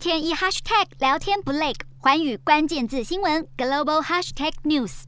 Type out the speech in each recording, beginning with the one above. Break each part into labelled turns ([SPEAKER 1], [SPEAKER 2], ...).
[SPEAKER 1] 天一 hashtag 聊天不累，环宇关键字新闻 global hashtag news。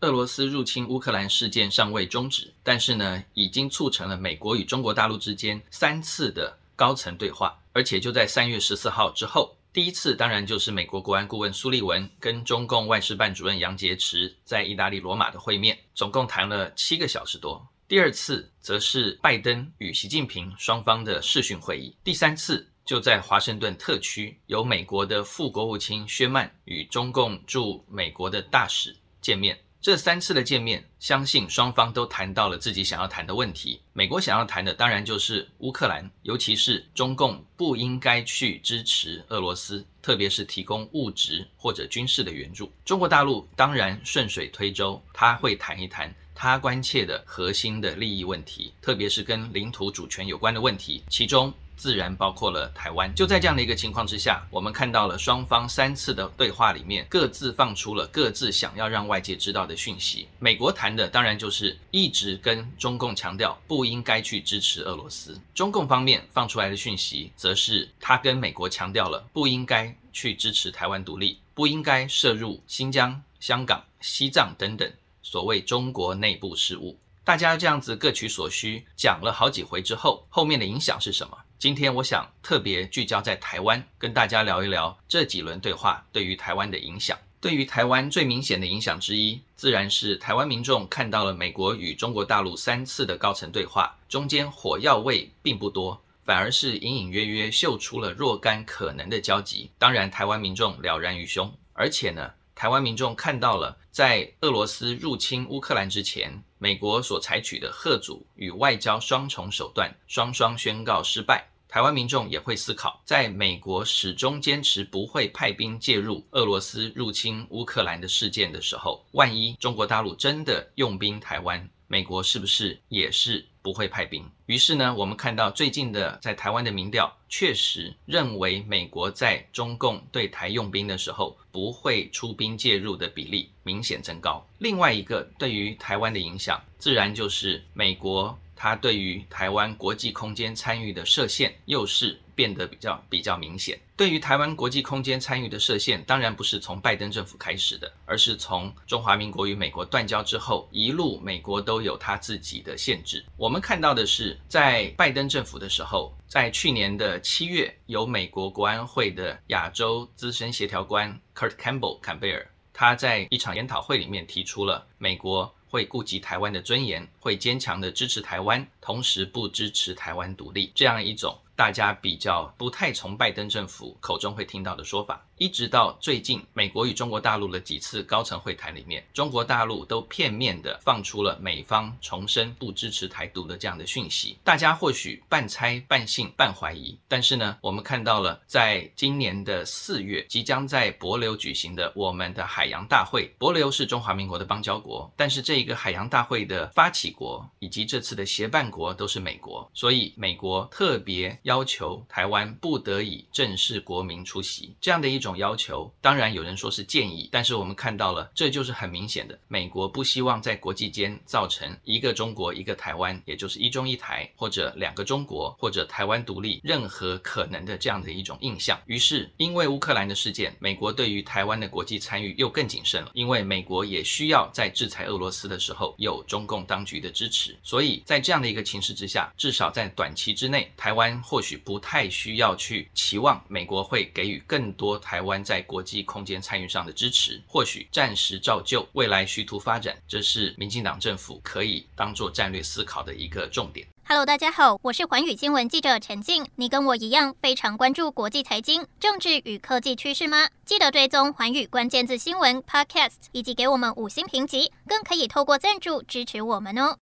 [SPEAKER 2] 俄罗斯入侵乌克兰事件尚未终止，但是呢，已经促成了美国与中国大陆之间三次的高层对话，而且就在三月十四号之后。第一次当然就是美国国安顾问苏利文跟中共外事办主任杨洁篪在意大利罗马的会面，总共谈了七个小时多。第二次则是拜登与习近平双方的视讯会议。第三次就在华盛顿特区，由美国的副国务卿薛曼与中共驻美国的大使见面。这三次的见面，相信双方都谈到了自己想要谈的问题。美国想要谈的当然就是乌克兰，尤其是中共不应该去支持俄罗斯，特别是提供物质或者军事的援助。中国大陆当然顺水推舟，他会谈一谈他关切的核心的利益问题，特别是跟领土主权有关的问题，其中。自然包括了台湾。就在这样的一个情况之下，我们看到了双方三次的对话里面，各自放出了各自想要让外界知道的讯息。美国谈的当然就是一直跟中共强调不应该去支持俄罗斯。中共方面放出来的讯息，则是他跟美国强调了不应该去支持台湾独立，不应该涉入新疆、香港、西藏等等所谓中国内部事务。大家这样子各取所需，讲了好几回之后，后面的影响是什么？今天我想特别聚焦在台湾，跟大家聊一聊这几轮对话对于台湾的影响。对于台湾最明显的影响之一，自然是台湾民众看到了美国与中国大陆三次的高层对话，中间火药味并不多，反而是隐隐约约嗅出了若干可能的交集。当然，台湾民众了然于胸，而且呢。台湾民众看到了，在俄罗斯入侵乌克兰之前，美国所采取的吓阻与外交双重手段双双宣告失败。台湾民众也会思考，在美国始终坚持不会派兵介入俄罗斯入侵乌克兰的事件的时候，万一中国大陆真的用兵台湾，美国是不是也是不会派兵？于是呢，我们看到最近的在台湾的民调，确实认为美国在中共对台用兵的时候，不会出兵介入的比例明显增高。另外一个对于台湾的影响，自然就是美国。它对于台湾国际空间参与的设限，又是变得比较比较明显。对于台湾国际空间参与的设限，当然不是从拜登政府开始的，而是从中华民国与美国断交之后，一路美国都有他自己的限制。我们看到的是，在拜登政府的时候，在去年的七月，由美国国安会的亚洲资深协调官 Kurt Campbell 坎贝尔，他在一场研讨会里面提出了美国。会顾及台湾的尊严，会坚强的支持台湾，同时不支持台湾独立，这样一种。大家比较不太崇拜登政府口中会听到的说法，一直到最近美国与中国大陆的几次高层会谈里面，中国大陆都片面地放出了美方重申不支持台独的这样的讯息。大家或许半猜半信半怀疑，但是呢，我们看到了在今年的四月即将在帛琉举行的我们的海洋大会，帛琉是中华民国的邦交国，但是这一个海洋大会的发起国以及这次的协办国都是美国，所以美国特别。要求台湾不得以正式国民出席，这样的一种要求，当然有人说是建议，但是我们看到了，这就是很明显的，美国不希望在国际间造成一个中国一个台湾，也就是一中一台，或者两个中国，或者台湾独立，任何可能的这样的一种印象。于是，因为乌克兰的事件，美国对于台湾的国际参与又更谨慎了，因为美国也需要在制裁俄罗斯的时候有中共当局的支持，所以在这样的一个情势之下，至少在短期之内，台湾或或许不太需要去期望美国会给予更多台湾在国际空间参与上的支持，或许暂时照旧，未来虚图发展，这是民进党政府可以当做战略思考的一个重点。
[SPEAKER 3] Hello，大家好，我是环宇新闻记者陈静。你跟我一样非常关注国际财经、政治与科技趋势吗？记得追踪环宇关键字新闻 Podcast，以及给我们五星评级，更可以透过赞助支持我们哦。